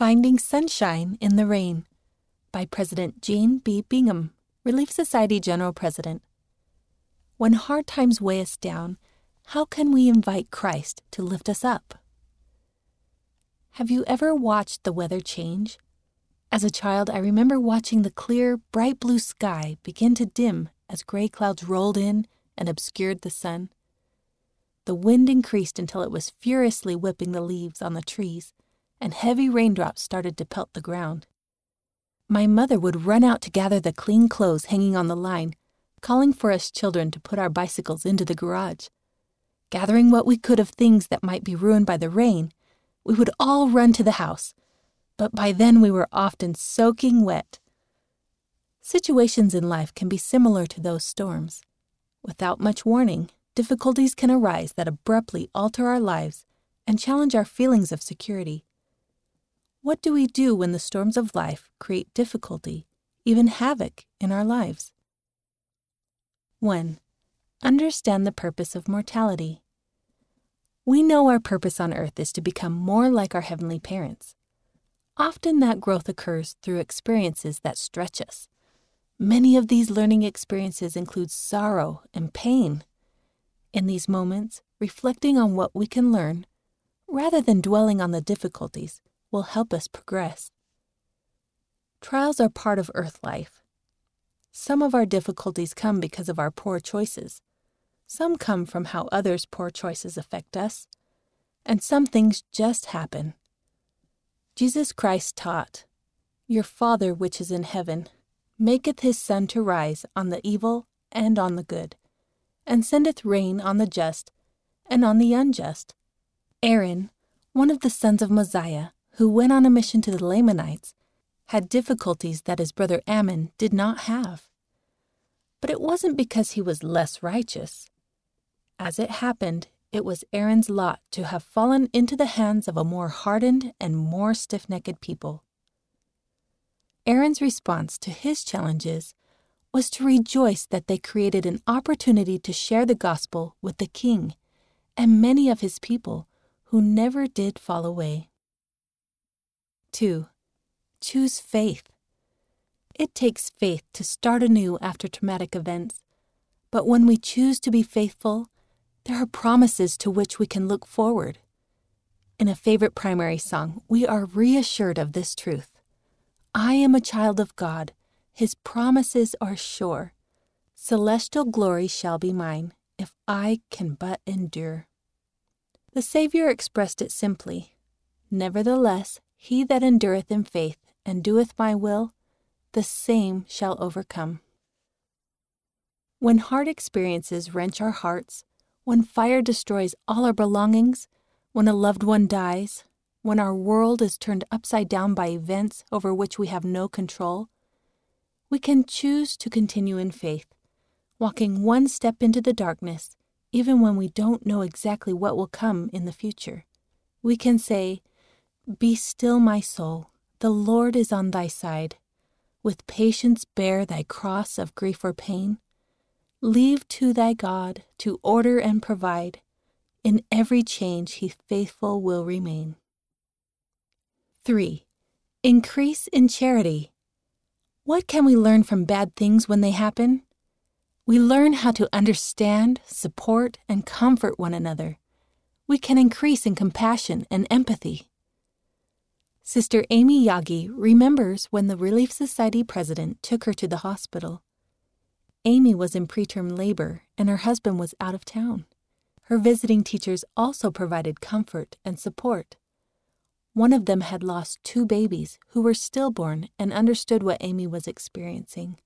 Finding Sunshine in the Rain by President Jean B. Bingham, Relief Society General President. When hard times weigh us down, how can we invite Christ to lift us up? Have you ever watched the weather change? As a child, I remember watching the clear, bright blue sky begin to dim as gray clouds rolled in and obscured the sun. The wind increased until it was furiously whipping the leaves on the trees, and heavy raindrops started to pelt the ground. My mother would run out to gather the clean clothes hanging on the line, calling for us children to put our bicycles into the garage. Gathering what we could of things that might be ruined by the rain, we would all run to the house, but by then we were often soaking wet. Situations in life can be similar to those storms. Without much warning, difficulties can arise that abruptly alter our lives and challenge our feelings of security. What do we do when the storms of life create difficulty, even havoc, in our lives? 1. Understand the purpose of mortality. We know our purpose on earth is to become more like our heavenly parents. Often that growth occurs through experiences that stretch us. Many of these learning experiences include sorrow and pain. In these moments, reflecting on what we can learn, rather than dwelling on the difficulties, will help us progress. Trials are part of earth life. Some of our difficulties come because of our poor choices. Some come from how others' poor choices affect us. And some things just happen. Jesus Christ taught, Your Father which is in heaven maketh his sun to rise on the evil and on the good, and sendeth rain on the just and on the unjust. Aaron, one of the sons of Mosiah, who went on a mission to the Lamanites, had difficulties that his brother Ammon did not have. But it wasn't because he was less righteous. As it happened, it was Aaron's lot to have fallen into the hands of a more hardened and more stiff necked people. Aaron's response to his challenges was to rejoice that they created an opportunity to share the gospel with the king and many of his people who never did fall away. 2. Choose faith. It takes faith to start anew after traumatic events, but when we choose to be faithful, there are promises to which we can look forward. In a favorite primary song, we are reassured of this truth. I am a child of God. His promises are sure. Celestial glory shall be mine if I can but endure. The Savior expressed it simply Nevertheless, he that endureth in faith and doeth my will, the same shall overcome. When hard experiences wrench our hearts, when fire destroys all our belongings, when a loved one dies, when our world is turned upside down by events over which we have no control, we can choose to continue in faith, walking one step into the darkness, even when we don't know exactly what will come in the future. We can say, Be still, my soul, the Lord is on thy side. With patience bear thy cross of grief or pain. Leave to thy God to order and provide. In every change he faithful will remain. 3. Increase in charity. What can we learn from bad things when they happen? We learn how to understand, support, and comfort one another. We can increase in compassion and empathy. Sister Amy Yagi remembers when the Relief Society president took her to the hospital. Amy was in preterm labor and her husband was out of town. Her visiting teachers also provided comfort and support. One of them had lost two babies who were stillborn and understood what Amy was experiencing.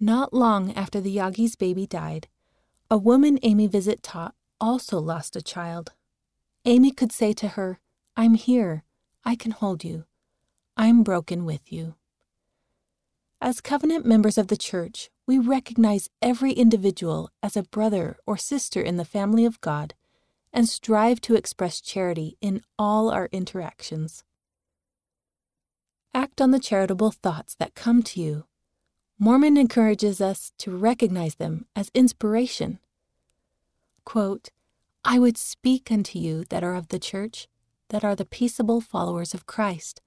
Not long after the Yagi's baby died, a woman Amy visit taught also lost a child. Amy could say to her, I'm here. I can hold you. I'm broken with you. As covenant members of the church, we recognize every individual as a brother or sister in the family of God and strive to express charity in all our interactions. Act on the charitable thoughts that come to you. Mormon encourages us to recognize them as inspiration. Quote, I would speak unto you that are of the church, that are the peaceable followers of Christ.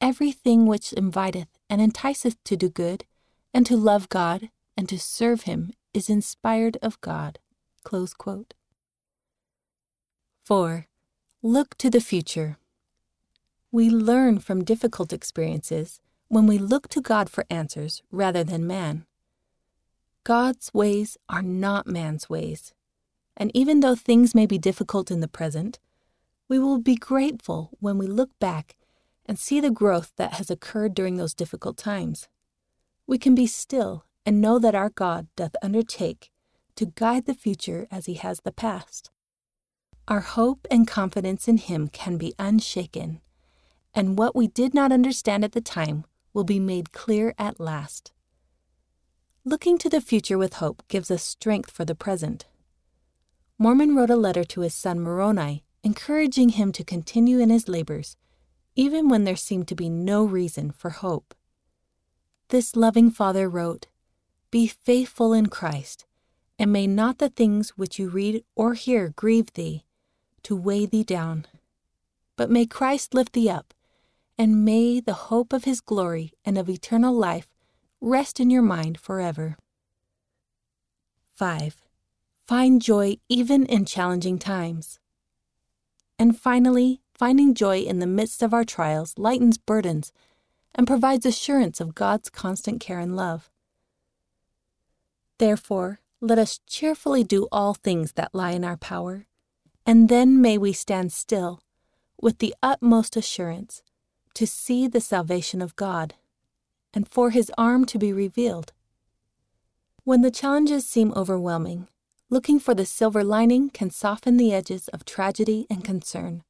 Everything which inviteth and enticeth to do good, and to love God, and to serve Him is inspired of God. 4. Look to the future. We learn from difficult experiences when we look to God for answers rather than man. God's ways are not man's ways. And even though things may be difficult in the present, we will be grateful when we look back and see the growth that has occurred during those difficult times. We can be still and know that our God doth undertake to guide the future as he has the past. Our hope and confidence in him can be unshaken, and what we did not understand at the time will be made clear at last. Looking to the future with hope gives us strength for the present. Mormon wrote a letter to his son Moroni, encouraging him to continue in his labors, even when there seemed to be no reason for hope. This loving father wrote, Be faithful in Christ, and may not the things which you read or hear grieve thee, to weigh thee down. But may Christ lift thee up, and may the hope of his glory and of eternal life rest in your mind forever. 5. Find joy even in challenging times. And finally, finding joy in the midst of our trials lightens burdens and provides assurance of God's constant care and love. Therefore, let us cheerfully do all things that lie in our power, and then may we stand still with the utmost assurance to see the salvation of God and for his arm to be revealed. When the challenges seem overwhelming, looking for the silver lining can soften the edges of tragedy and concern.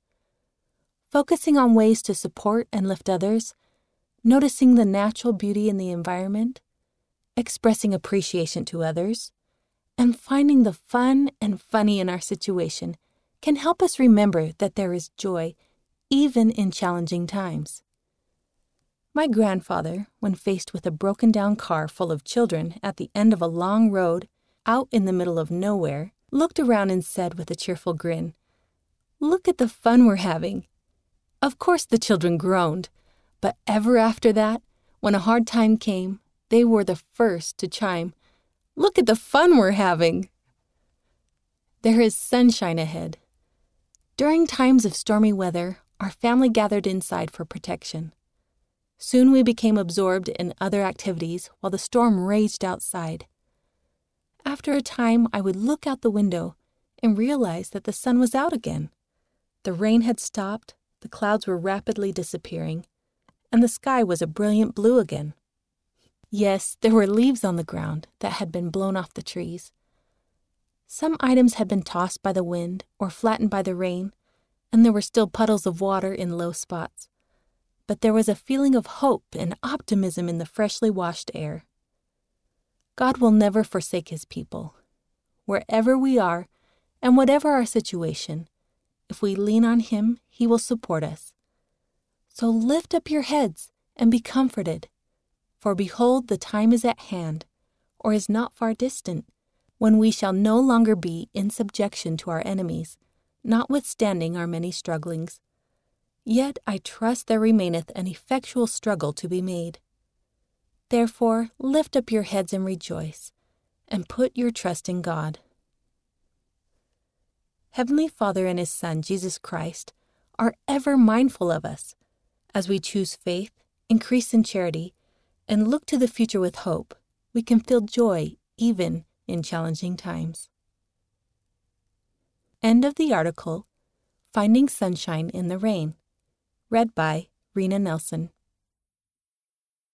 Focusing on ways to support and lift others, noticing the natural beauty in the environment, expressing appreciation to others, and finding the fun and funny in our situation can help us remember that there is joy even in challenging times. My grandfather, when faced with a broken down car full of children at the end of a long road out in the middle of nowhere, looked around and said with a cheerful grin, Look at the fun we're having. Of course, the children groaned, but ever after that, when a hard time came, they were the first to chime, Look at the fun we're having. There is sunshine ahead. During times of stormy weather, our family gathered inside for protection. Soon we became absorbed in other activities while the storm raged outside. After a time, I would look out the window and realize that the sun was out again. The rain had stopped, the clouds were rapidly disappearing, and the sky was a brilliant blue again. Yes, there were leaves on the ground that had been blown off the trees. Some items had been tossed by the wind or flattened by the rain, and there were still puddles of water in low spots but there was a feeling of hope and optimism in the freshly washed air. God will never forsake his people. Wherever we are, and whatever our situation, if we lean on him, he will support us. So lift up your heads and be comforted. For behold, the time is at hand, or is not far distant, when we shall no longer be in subjection to our enemies, notwithstanding our many strugglings. Yet I trust there remaineth an effectual struggle to be made. Therefore, lift up your heads and rejoice, and put your trust in God. Heavenly Father and His Son, Jesus Christ, are ever mindful of us as we choose faith, increase in charity, and look to the future with hope. We can feel joy even in challenging times. End of the article Finding Sunshine in the Rain. Read by Rena Nelson.